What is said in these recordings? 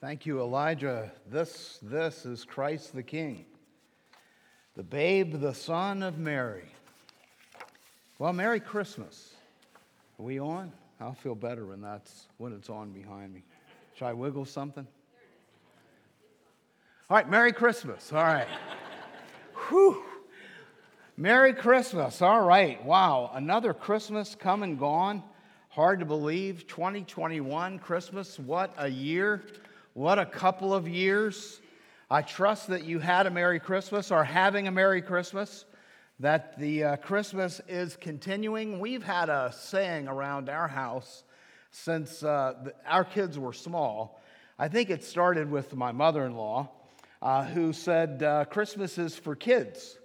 Thank you, Elijah. This, this is Christ the King, the babe, the son of Mary. Well, Merry Christmas. Are we on? I'll feel better when that's when it's on behind me. Should I wiggle something? All right, Merry Christmas. All right. Whew. Merry Christmas. All right. Wow. Another Christmas come and gone. Hard to believe. 2021 Christmas. What a year. What a couple of years. I trust that you had a Merry Christmas, or having a Merry Christmas, that the uh, Christmas is continuing. We've had a saying around our house since uh, the, our kids were small. I think it started with my mother in law, uh, who said, uh, Christmas is for kids.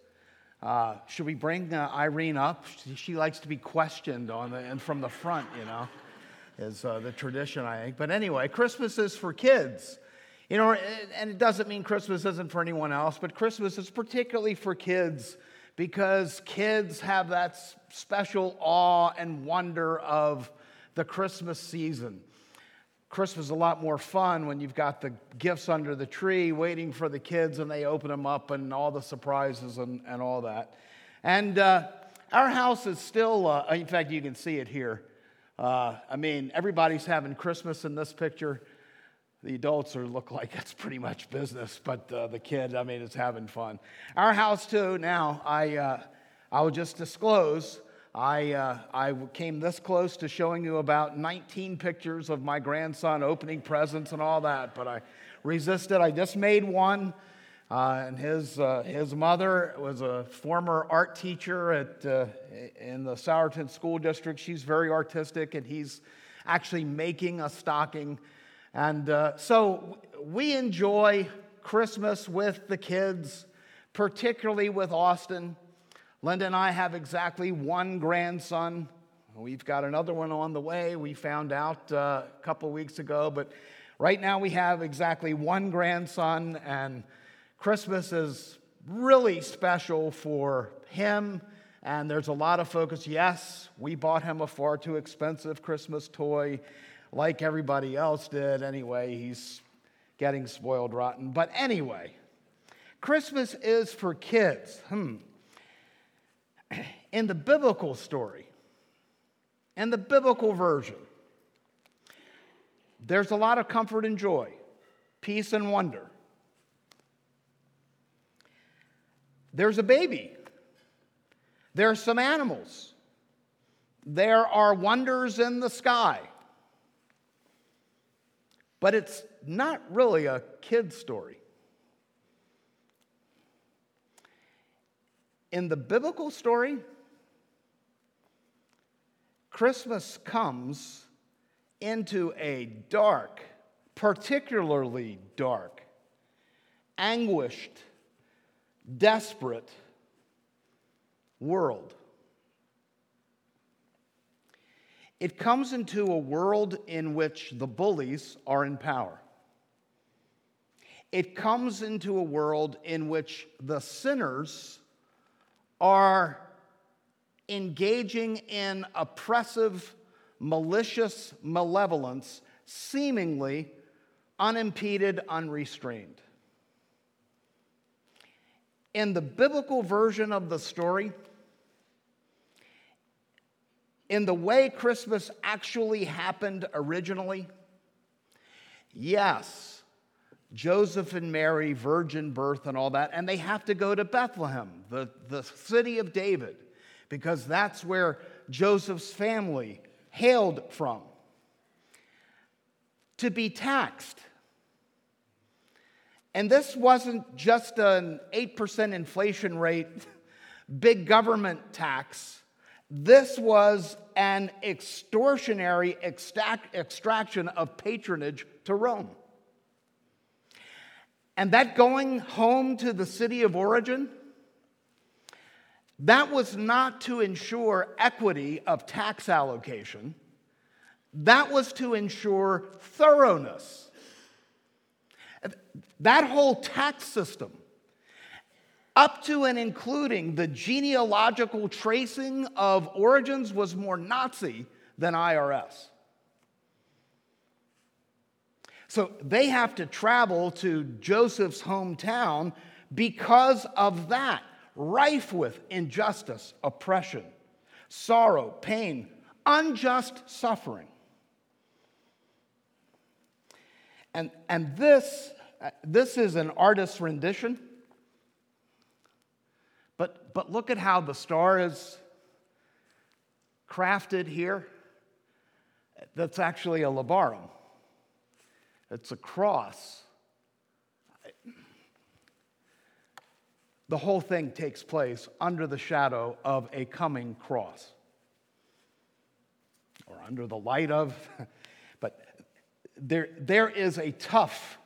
Uh, should we bring uh, Irene up? She, she, likes to be questioned on the, and from the front, you know is uh, the tradition, I think. But anyway, Christmas is for kids. You know, and it doesn't mean Christmas isn't for anyone else, but Christmas is particularly for kids because kids have that special awe and wonder of the Christmas season. Christmas is a lot more fun when you've got the gifts under the tree waiting for the kids and they open them up and all the surprises and, and all that. And uh, our house is still, uh, in fact, you can see it here. Uh, I mean, everybody's having Christmas in this picture. The adults are look like it's pretty much business, but uh, the kid, I mean, is having fun. Our house too. Now, I uh, I will just disclose. I, uh, I came this close to showing you about 19 pictures of my grandson opening presents and all that, but I resisted. I just made one. Uh, and his, uh, his mother was a former art teacher at, uh, in the Souderton School District. She's very artistic, and he's actually making a stocking. And uh, so we enjoy Christmas with the kids, particularly with Austin. Linda and I have exactly one grandson. We've got another one on the way. We found out uh, a couple weeks ago, but right now we have exactly one grandson, and Christmas is really special for him, and there's a lot of focus. Yes, we bought him a far too expensive Christmas toy, like everybody else did. Anyway, he's getting spoiled rotten. But anyway, Christmas is for kids. Hmm. In the biblical story, in the biblical version, there's a lot of comfort and joy, peace and wonder. There's a baby. There are some animals. There are wonders in the sky. But it's not really a kid's story. In the biblical story, Christmas comes into a dark, particularly dark, anguished, desperate world. It comes into a world in which the bullies are in power. It comes into a world in which the sinners are engaging in oppressive, malicious malevolence, seemingly unimpeded, unrestrained. In the biblical version of the story, in the way Christmas actually happened originally, yes, Joseph and Mary, virgin birth and all that, and they have to go to Bethlehem, the, the city of David, because that's where Joseph's family hailed from, to be taxed and this wasn't just an 8% inflation rate, big government tax. This was an extortionary extraction of patronage to Rome. And that going home to the city of origin, that was not to ensure equity of tax allocation, that was to ensure thoroughness. That whole tax system, up to and including the genealogical tracing of origins, was more Nazi than IRS. So they have to travel to Joseph's hometown because of that, rife with injustice, oppression, sorrow, pain, unjust suffering. And, and this, Uh, this is an artist's rendition. But, but look at how the star is crafted here. That's actually a labarum, it's a cross. The whole thing takes place under the shadow of a coming cross or under the light of, but there, there is a tough,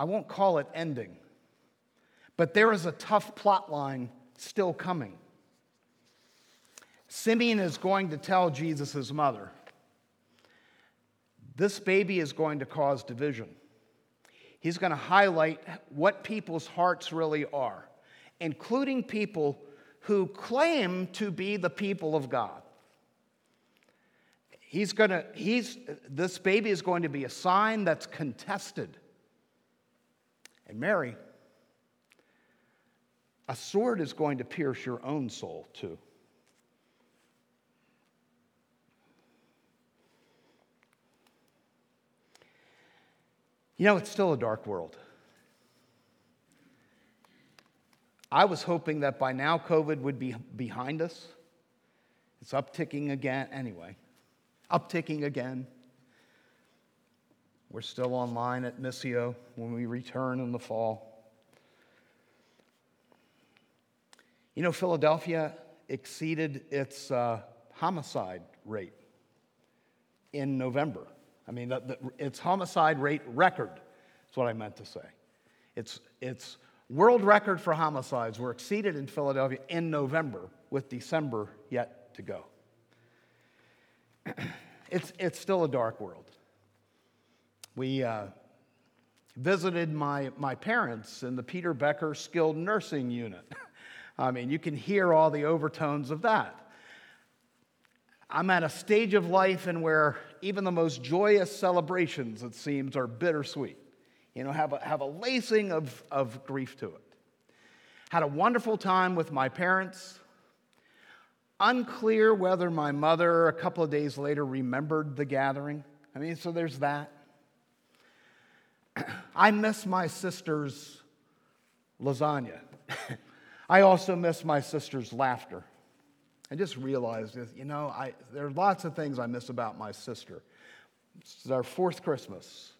I won't call it ending, but there is a tough plot line still coming. Simeon is going to tell Jesus' mother, this baby is going to cause division. He's going to highlight what people's hearts really are, including people who claim to be the people of God. He's going to, he's, this baby is going to be a sign that's contested. And Mary, a sword is going to pierce your own soul too. You know, it's still a dark world. I was hoping that by now COVID would be behind us. It's upticking again, anyway, upticking again. We're still online at Missio when we return in the fall. You know, Philadelphia exceeded its uh, homicide rate in November. I mean, the, the, its homicide rate record is what I meant to say. Its, its world record for homicides were exceeded in Philadelphia in November, with December yet to go. it's, it's still a dark world. We uh, visited my, my parents in the Peter Becker skilled nursing unit. I mean, you can hear all the overtones of that. I'm at a stage of life in where even the most joyous celebrations, it seems, are bittersweet. You know, have a, have a lacing of, of grief to it. Had a wonderful time with my parents. Unclear whether my mother, a couple of days later, remembered the gathering. I mean, so there's that. I miss my sister's lasagna. I also miss my sister's laughter. I just realized, you know, I, there are lots of things I miss about my sister. This is our fourth Christmas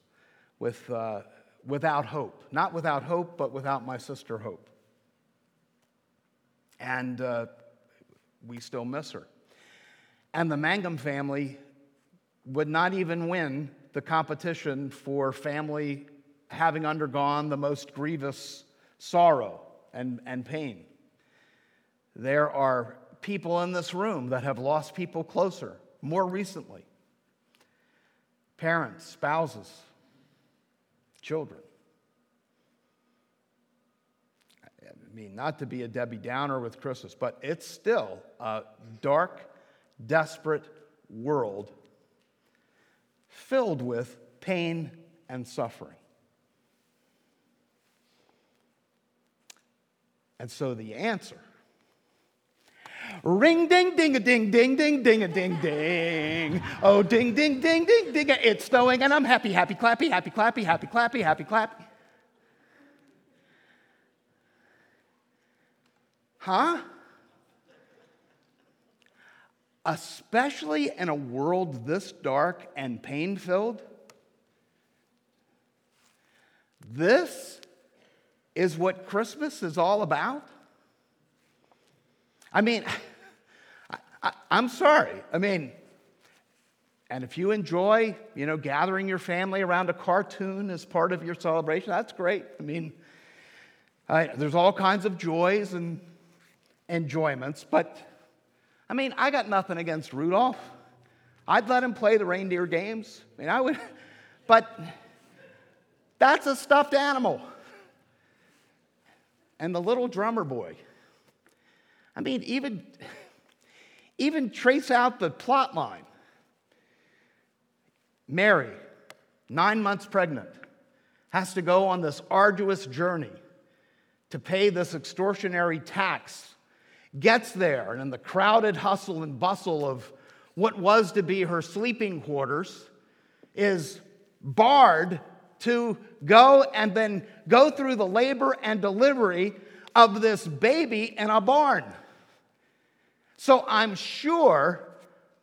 with, uh, without hope. Not without hope, but without my sister Hope. And uh, we still miss her. And the Mangum family would not even win the competition for family having undergone the most grievous sorrow and, and pain. There are people in this room that have lost people closer more recently parents, spouses, children. I mean, not to be a Debbie Downer with Christmas, but it's still a dark, desperate world filled with pain and suffering. And so the answer Ring ding ding a ding ding ding ding a ding ding. Oh ding ding ding ding ding. It's snowing and I'm happy, happy, clappy, happy, clappy, happy, clappy, happy, clappy. Huh? Especially in a world this dark and pain filled. This is what Christmas is all about. I mean, I, am sorry. I mean, and if you enjoy, you know, gathering your family around a cartoon as part of your celebration, that's great. I mean, I, there's all kinds of joys and enjoyments, but I mean, I got nothing against Rudolph. I'd let him play the reindeer games. I mean, I would, but that's a stuffed animal. And the little drummer boy. I mean, even, even trace out the plot line. Mary, nine months pregnant, has to go on this arduous journey to pay this extortionary tax, gets there, and in the crowded hustle and bustle of what was to be her sleeping quarters, is barred to go and then go through the labor and delivery of this baby in a barn. So I'm sure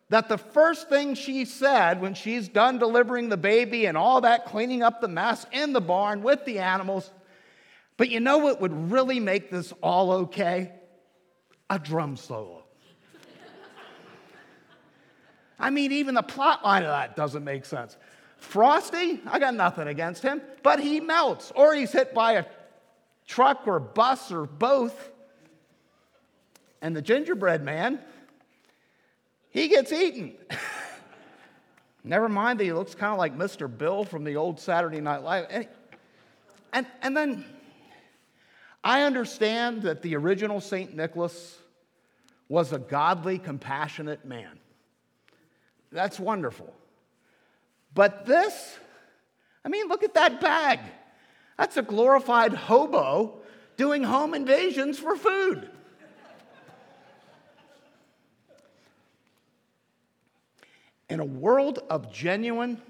that the first thing she said when she's done delivering the baby and all that, cleaning up the mess in the barn with the animals, but you know what would really make this all okay? A drum solo. I mean, even the plot line of that doesn't make sense. Frosty, I got nothing against him, but he melts, or he's hit by a truck or bus or both. And the gingerbread man, he gets eaten. Never mind that he looks kind of like Mr. Bill from the old Saturday Night Live. And, and, and then I understand that the original St. Nicholas was a godly, compassionate man. That's wonderful. But this, I mean, look at that bag. That's a glorified hobo doing home invasions for food. In a world of genuine,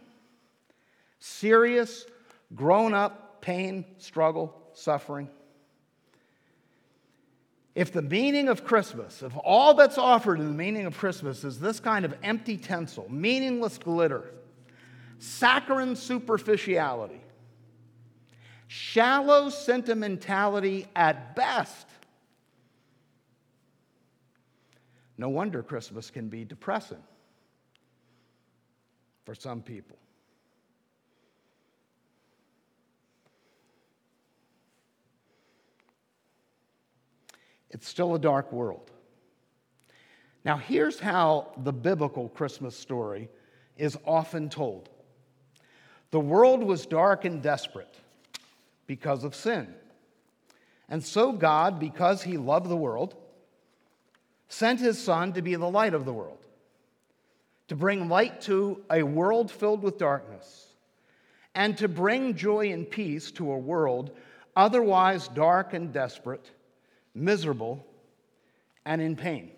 serious, grown up pain, struggle, suffering, if the meaning of Christmas, if all that's offered in the meaning of Christmas is this kind of empty tinsel, meaningless glitter, saccharine superficiality, shallow sentimentality at best, no wonder Christmas can be depressing for some people. It's still a dark world. Now, here's how the biblical Christmas story is often told the world was dark and desperate because of sin. And so, God, because He loved the world, sent His Son to be the light of the world, to bring light to a world filled with darkness, and to bring joy and peace to a world otherwise dark and desperate miserable, and in pain.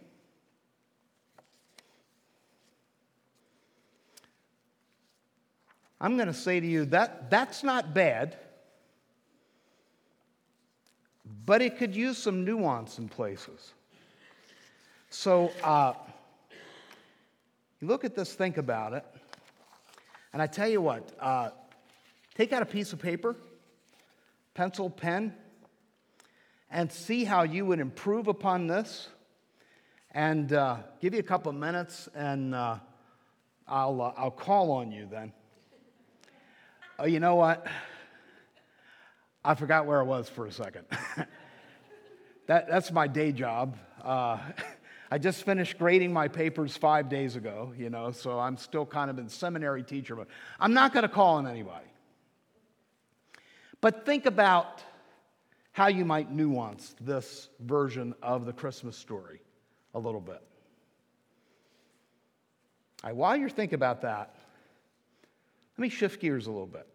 I'm going to say to you that that's not bad, but it could use some nuance in places. So, uh, you look at this, think about it, and I tell you what, uh, take out a piece of paper, pencil, pen, and see how you would improve upon this. And uh, give you a couple minutes, and uh, I'll, uh, I'll call on you then. Oh, you know what? I forgot where I was for a second. that, that's my day job. Uh, I just finished grading my papers five days ago, you know, so I'm still kind of in seminary teacher mode. I'm not going to call on anybody. But think about how you might nuance this version of the Christmas story a little bit. While you're thinking about that, let me shift gears a little bit.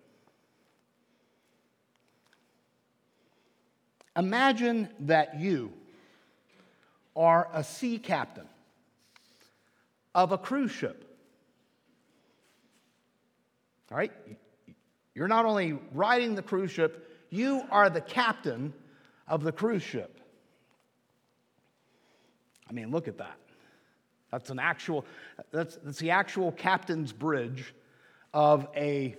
Imagine that you are a sea captain of a cruise ship. All right? You're not only riding the cruise ship, you are the captain of the cruise ship. I mean, look at that. That's an actual, that's, that's the actual captain's bridge of a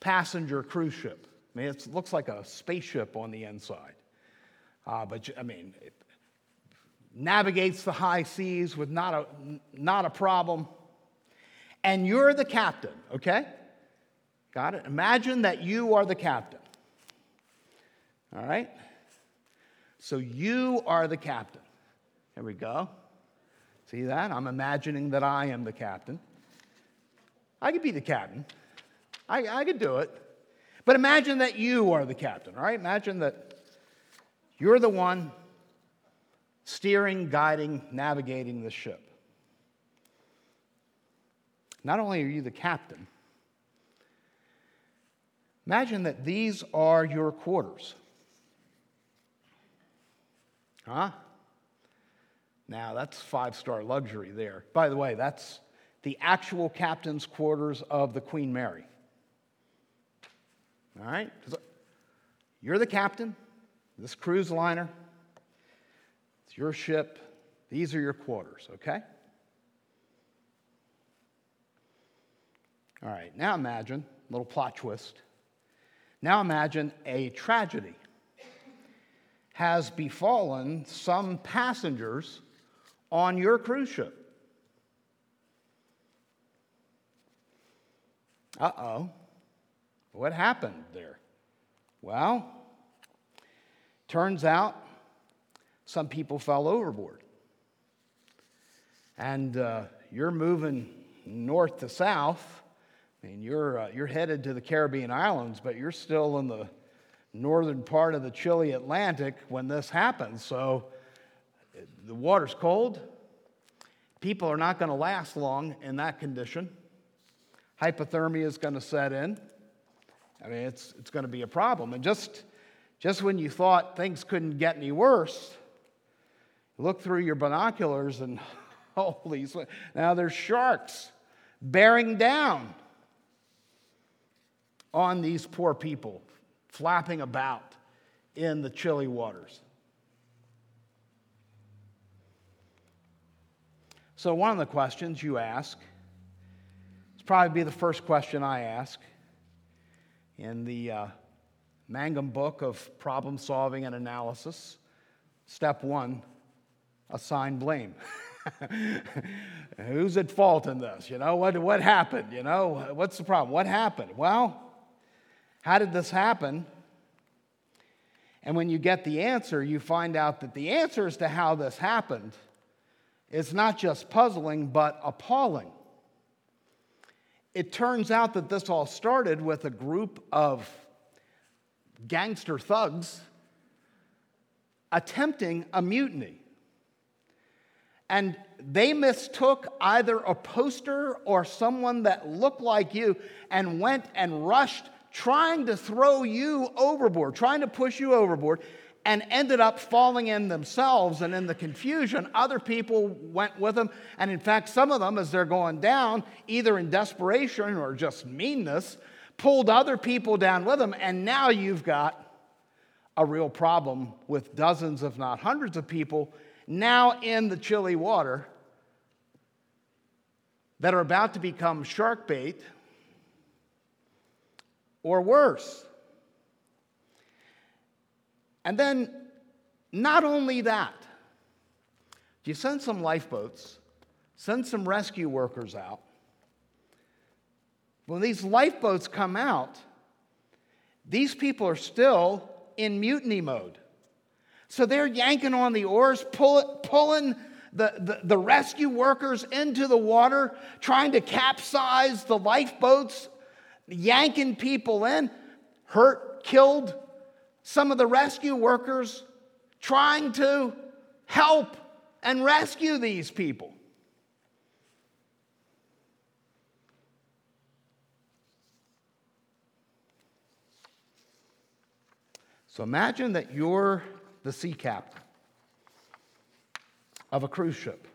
passenger cruise ship. I mean, it looks like a spaceship on the inside. Uh, but, I mean, it navigates the high seas with not a, not a problem. And you're the captain, okay? Got it? Imagine that you are the captain. All right? So you are the captain. Here we go. See that? I'm imagining that I am the captain. I could be the captain. I, I could do it. But imagine that you are the captain, all right? Imagine that you're the one steering, guiding, navigating the ship. Not only are you the captain, Imagine that these are your quarters. Huh? Now, that's five star luxury there. By the way, that's the actual captain's quarters of the Queen Mary. All right? You're the captain, this cruise liner, it's your ship, these are your quarters, okay? All right, now imagine, a little plot twist. Now imagine a tragedy has befallen some passengers on your cruise ship. Uh oh. What happened there? Well, turns out some people fell overboard. And uh, you're moving north to south. Mean, you're, uh, you're headed to the Caribbean islands, but you're still in the northern part of the chilly Atlantic when this happens. So the water's cold. People are not going to last long in that condition. Hypothermia is going to set in. I mean, it's, it's going to be a problem. And just, just when you thought things couldn't get any worse, look through your binoculars and holy, now there's sharks bearing down on these poor people, flapping about in the chilly waters. So, one of the questions you ask, it's probably be the first question I ask in the uh, Mangum book of problem solving and analysis. Step one assign blame. Who's at fault in this? You know, what, what happened? You know, what's the problem? What happened? Well, how did this happen? And when you get the answer, you find out that the answer as to how this happened is not just puzzling, but appalling. It turns out that this all started with a group of gangster thugs attempting a mutiny. And they mistook either a poster or someone that looked like you and went and rushed, trying to throw you overboard, trying to push you overboard and ended up falling in themselves. And in the confusion, other people went with them. And in fact, some of them, as they're going down, either in desperation or just meanness, pulled other people down with them. And now you've got a real problem with dozens, if not hundreds, of people now in the chilly water that are about to become shark bait or worse. And then, not only that, you send some lifeboats, send some rescue workers out. When these lifeboats come out, these people are still in mutiny mode. So they're yanking on the oars, pull, pulling the, the, the rescue workers into the water, trying to capsize the lifeboats, yanking people in, hurt, killed, some of the rescue workers trying to help and rescue these people. So imagine that you're the sea captain of a cruise ship.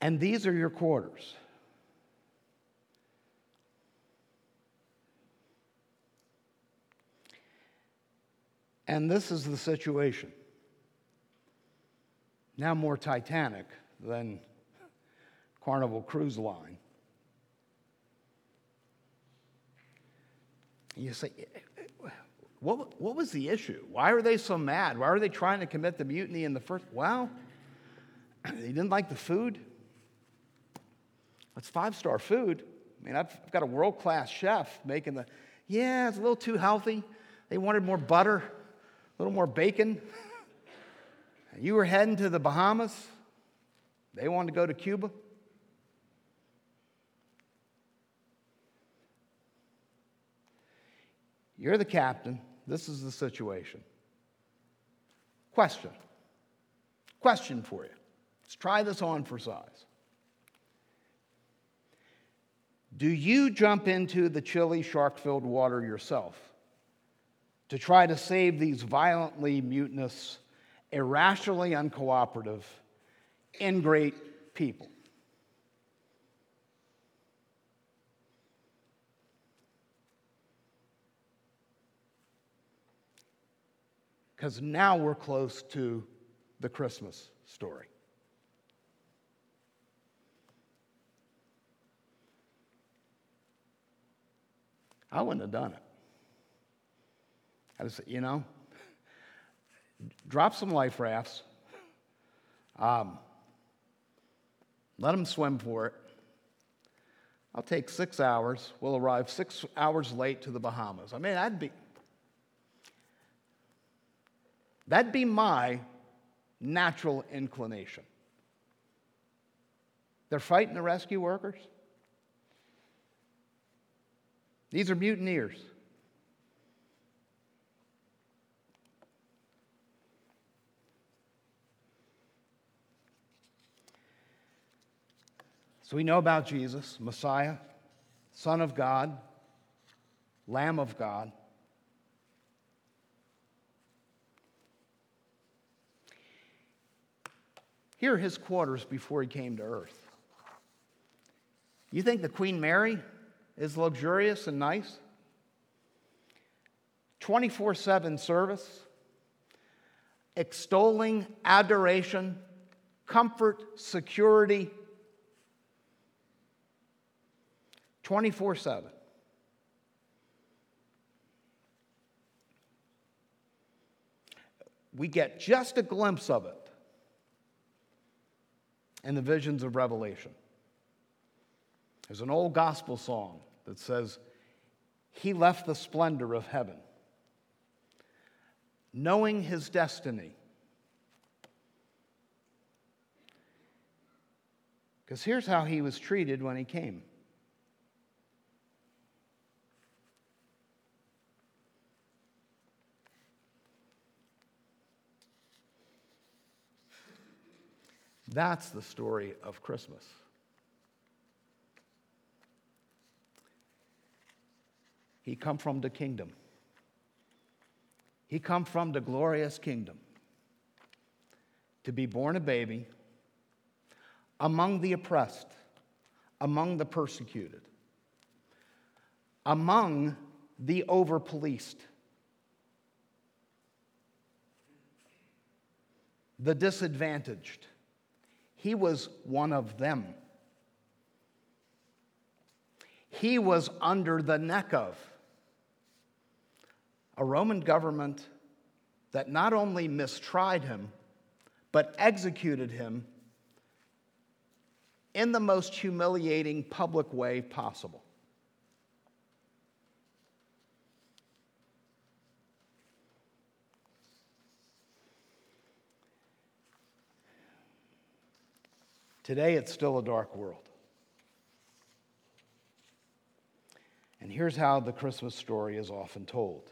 And these are your quarters. And this is the situation. Now more Titanic than Carnival Cruise Line. You say, what, what was the issue? Why are they so mad? Why are they trying to commit the mutiny in the first? Well, they didn't like the food. It's five star food. I mean, I've, I've got a world class chef making the, yeah, it's a little too healthy. They wanted more butter a little more bacon. You were heading to the Bahamas. They wanted to go to Cuba. You're the captain. This is the situation. Question. Question for you. Let's try this on for size. Do you jump into the chilly, shark filled water yourself to try to save these violently mutinous, irrationally uncooperative, ingrate people? Because now we're close to the Christmas story. I wouldn't have done it. I just, you know, drop some life rafts, um, let them swim for it. I'll take six hours. We'll arrive six hours late to the Bahamas. I mean, that'd be that'd be my natural inclination. They're fighting the rescue workers. These are mutineers. So we know about Jesus, Messiah, Son of God, Lamb of God. Here are his quarters before he came to earth. You think the Queen Mary is luxurious and nice. 24 7 service, extolling adoration, comfort, security. 24 7. We get just a glimpse of it in the visions of Revelation. There's an old gospel song that says, He left the splendor of heaven, knowing his destiny. Because here's how he was treated when he came. That's the story of Christmas. He come from the kingdom. He come from the glorious kingdom to be born a baby among the oppressed, among the persecuted, among the over policed, the disadvantaged. He was one of them. He was under the neck of a Roman government that not only mistried him, but executed him in the most humiliating public way possible. Today, it's still a dark world. And here's how the Christmas story is often told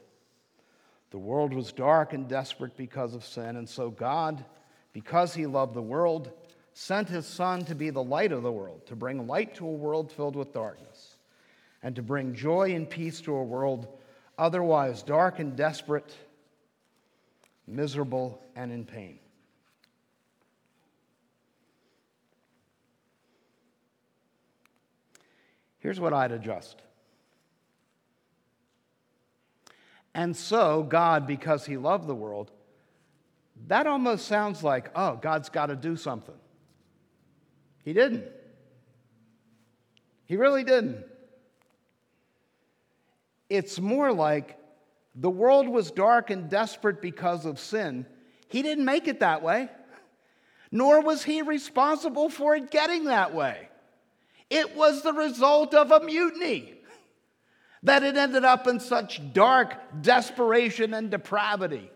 the world was dark and desperate because of sin, and so God, because He loved the world, sent His Son to be the light of the world, to bring light to a world filled with darkness, and to bring joy and peace to a world otherwise dark and desperate, miserable and in pain. Here's what I'd adjust And so, God, because He loved the world, that almost sounds like, oh, God's got to do something. He didn't. He really didn't. It's more like the world was dark and desperate because of sin. He didn't make it that way, nor was he responsible for it getting that way. It was the result of a mutiny that it ended up in such dark desperation and depravity.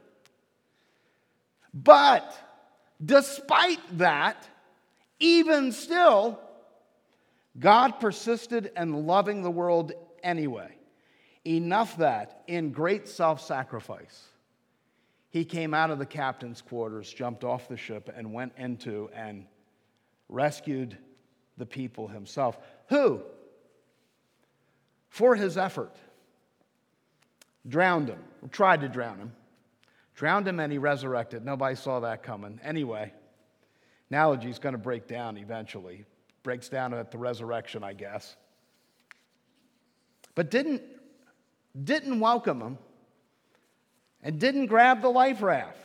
But despite that, even still, God persisted in loving the world anyway. Enough that, in great self sacrifice, he came out of the captain's quarters, jumped off the ship, and went into and rescued the people himself. Who? For his effort. Drowned him, tried to drown him. Drowned him and he resurrected. Nobody saw that coming. Anyway, analogy's going to break down eventually. Breaks down at the resurrection, I guess. But didn't, didn't welcome him and didn't grab the life raft.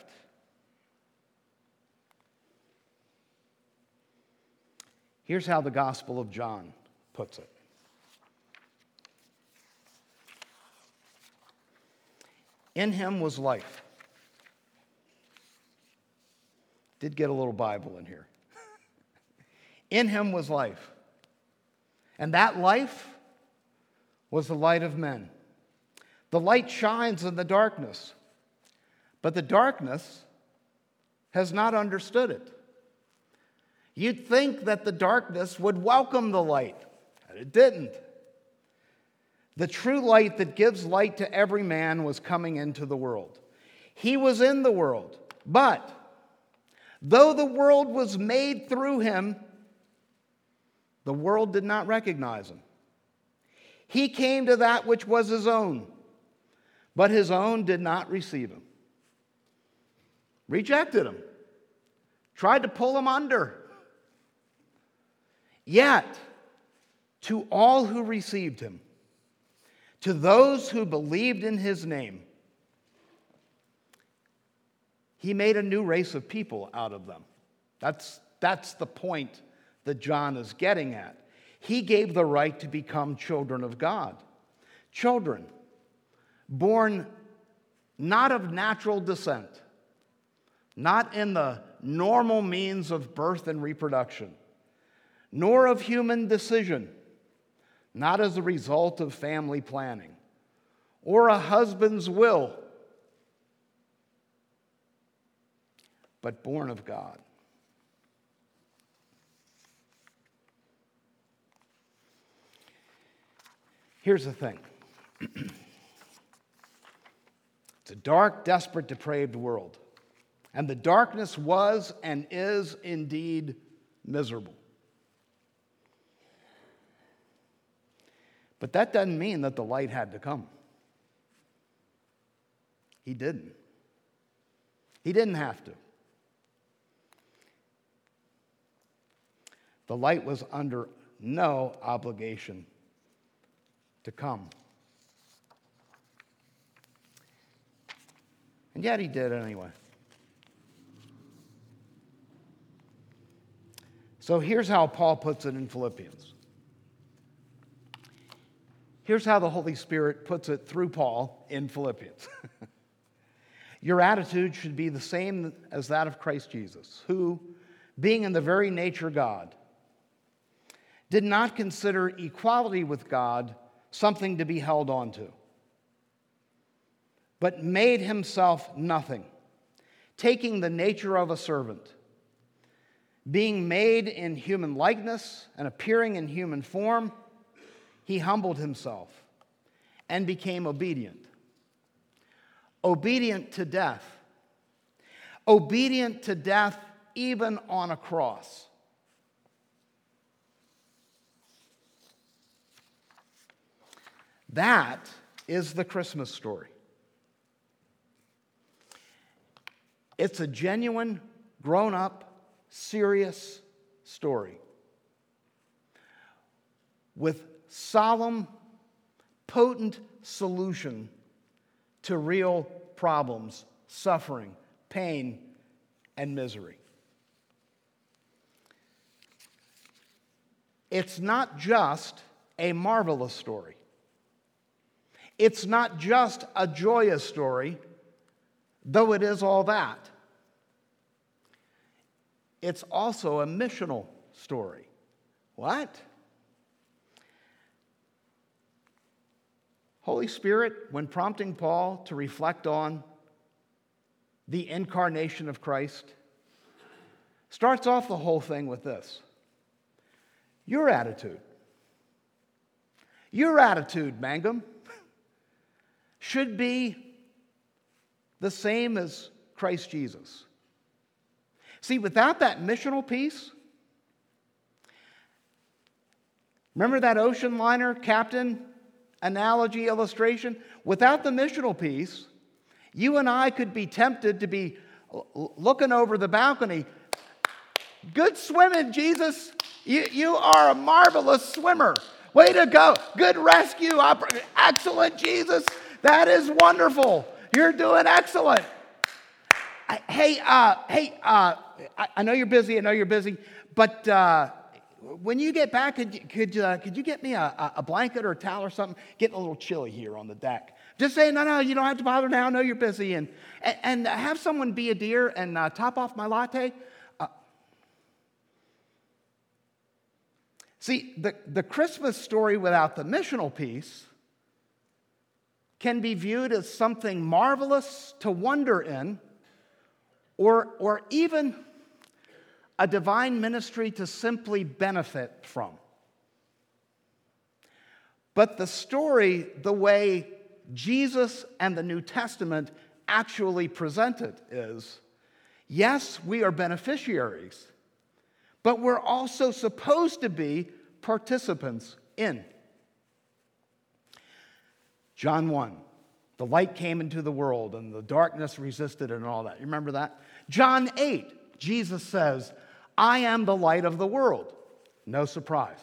Here's how the Gospel of John puts it In him was life. Did get a little Bible in here. in him was life. And that life was the light of men. The light shines in the darkness, but the darkness has not understood it. You'd think that the darkness would welcome the light, and it didn't. The true light that gives light to every man was coming into the world. He was in the world, but though the world was made through him, the world did not recognize him. He came to that which was his own, but his own did not receive him. Rejected him, tried to pull him under. Yet, to all who received him, to those who believed in his name, he made a new race of people out of them. That's, that's the point that John is getting at. He gave the right to become children of God. Children born not of natural descent, not in the normal means of birth and reproduction nor of human decision, not as a result of family planning or a husband's will, but born of God. Here's the thing it's a dark, desperate, depraved world. And the darkness was and is indeed miserable. But that doesn't mean that the light had to come. He didn't. He didn't have to. The light was under no obligation to come. And yet he did anyway. So here's how Paul puts it in Philippians Here's how the Holy Spirit puts it through Paul in Philippians Your attitude should be the same as that of Christ Jesus, who, being in the very nature God, did not consider equality with God something to be held on to, but made himself nothing, taking the nature of a servant. Being made in human likeness and appearing in human form, he humbled himself and became obedient. Obedient to death. Obedient to death, even on a cross. That is the Christmas story. It's a genuine, grown up, serious story with solemn, potent solution to real problems, suffering, pain, and misery. It's not just a marvelous story. It's not just a joyous story, though it is all that. It's also a missional story. What? Holy Spirit, when prompting Paul to reflect on the incarnation of Christ, starts off the whole thing with this Your attitude. Your attitude, Mangum, should be the same as Christ Jesus. See, without that missional piece, remember that ocean liner captain analogy, illustration, without the missional piece, you and I could be tempted to be looking over the balcony. Good swimming, Jesus. You, you are a marvelous swimmer. Way to go. Good rescue. Excellent, Jesus. That is wonderful. You're doing excellent. I, hey, uh, hey, uh, I, I, know you're busy. I know you're busy. But uh, when you get back, could, could, uh, could you get me a, a blanket or a towel or something? Getting a little chilly here on the deck. Just say, no, no, you don't have to bother now. I know you're busy. And, and, and have someone be a dear and uh, top off my latte. Uh, see, the, the Christmas story without the missional piece can be viewed as something marvelous to wonder in, or, or even a divine ministry to simply benefit from. But the story, the way Jesus and the New Testament actually present it, is yes, we are beneficiaries, but we're also supposed to be participants in. John 1, the light came into the world and the darkness resisted and all that. You remember that? John 8, Jesus says, I am the light of the world. No surprise.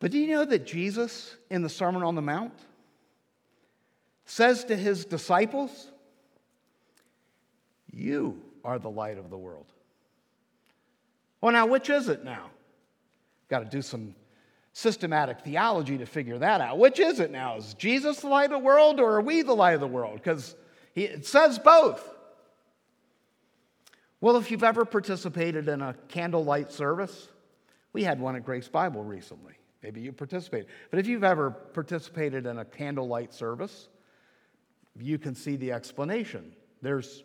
But do you know that Jesus, in the Sermon on the Mount, says to his disciples, You are the light of the world. Well, now, which is it now? Got to do some systematic theology to figure that out. Which is it now? Is Jesus the light of the world or are we the light of the world? Because it says both. Well, if you've ever participated in a candlelight service, we had one at Grace Bible recently. Maybe you participated. But if you've ever participated in a candlelight service, you can see the explanation. There's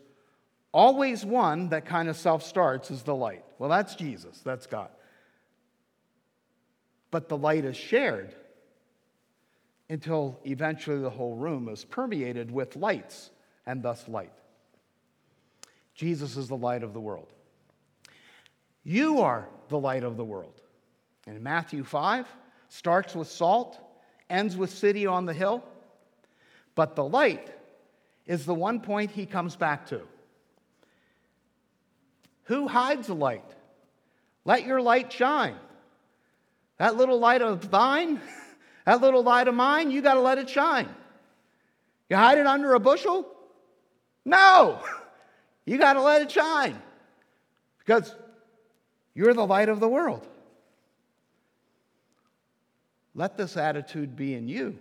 always one that kind of self starts as the light. Well, that's Jesus, that's God. But the light is shared until eventually the whole room is permeated with lights and thus light. Jesus is the light of the world. You are the light of the world. And Matthew 5 starts with salt, ends with city on the hill, but the light is the one point he comes back to. Who hides the light? Let your light shine. That little light of thine, that little light of mine, you got to let it shine. You hide it under a bushel? No. You got to let it shine because you're the light of the world. Let this attitude be in you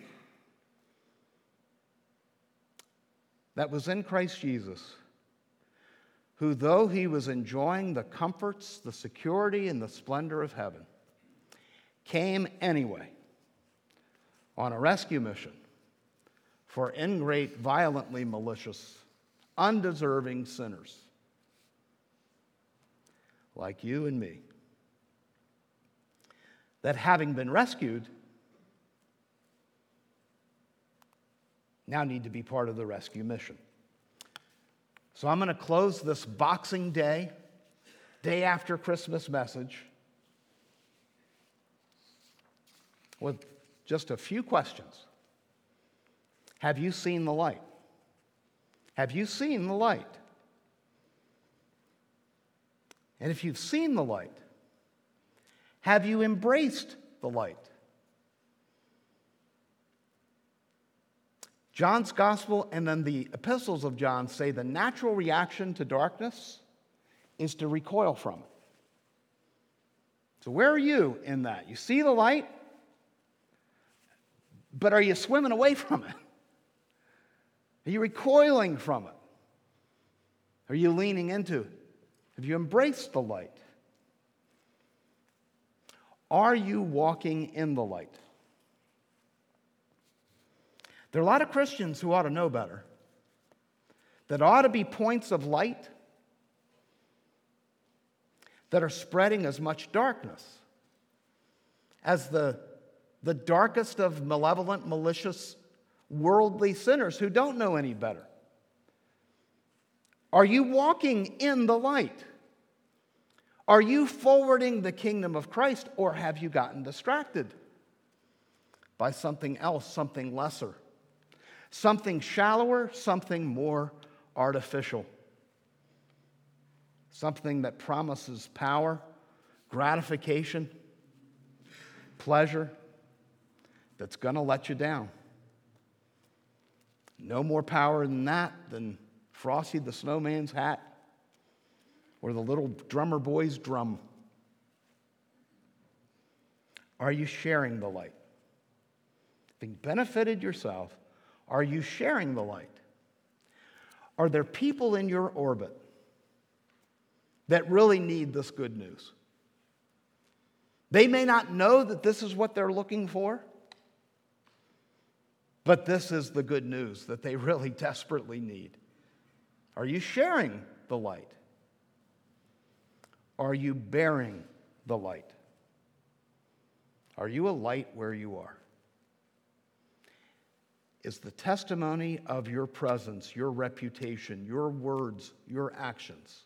that was in Christ Jesus, who, though he was enjoying the comforts, the security, and the splendor of heaven, came anyway on a rescue mission for ingrate, violently malicious undeserving sinners like you and me. That having been rescued, now need to be part of the rescue mission. So I'm going to close this Boxing Day, day after Christmas message with just a few questions. Have you seen the light? Have you seen the light? And if you've seen the light, have you embraced the light? John's gospel and then the epistles of John say the natural reaction to darkness is to recoil from it. So, where are you in that? You see the light, but are you swimming away from it? Are you recoiling from it? Are you leaning into it? Have you embraced the light? Are you walking in the light? There are a lot of Christians who ought to know better. That ought to be points of light that are spreading as much darkness as the, the darkest of malevolent, malicious worldly sinners who don't know any better? Are you walking in the light? Are you forwarding the kingdom of Christ or have you gotten distracted? by something else, something lesser, something shallower, something more artificial, something that promises power, gratification, pleasure, that's going to let you down. No more power than that than Frosty the Snowman's hat or the little drummer boy's drum. Are you sharing the light? Having benefited yourself, are you sharing the light? Are there people in your orbit that really need this good news? They may not know that this is what they're looking for, but this is the good news that they really desperately need. Are you sharing the light? Are you bearing the light? Are you a light where you are? Is the testimony of your presence, your reputation, your words, your actions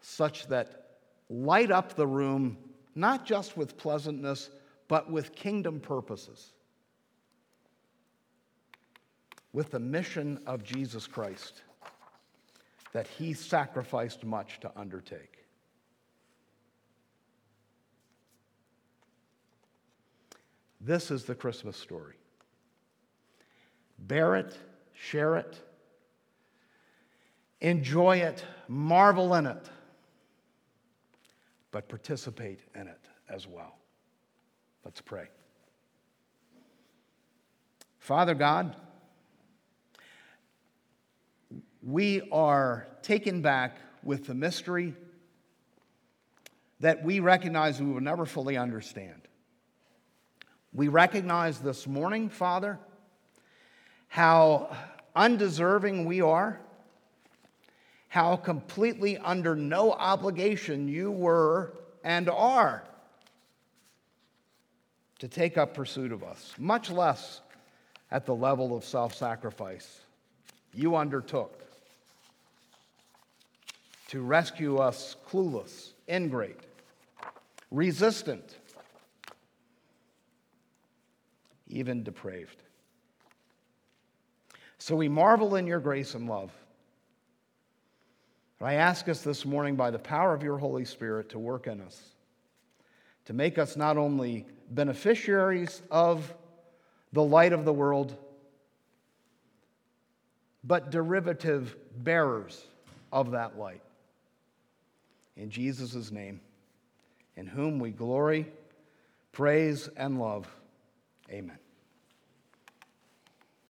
such that light up the room not just with pleasantness, but with kingdom purposes? With the mission of Jesus Christ that he sacrificed much to undertake. This is the Christmas story. Bear it, share it, enjoy it, marvel in it, but participate in it as well. Let's pray. Father God, we are taken back with the mystery that we recognize we will never fully understand. We recognize this morning, Father, how undeserving we are, how completely under no obligation you were and are to take up pursuit of us, much less at the level of self sacrifice you undertook to rescue us clueless, ingrate, resistant, even depraved. So we marvel in your grace and love. I ask us this morning by the power of your Holy Spirit to work in us, to make us not only beneficiaries of the light of the world, but derivative bearers of that light. In Jesus' name, in whom we glory, praise, and love. Amen.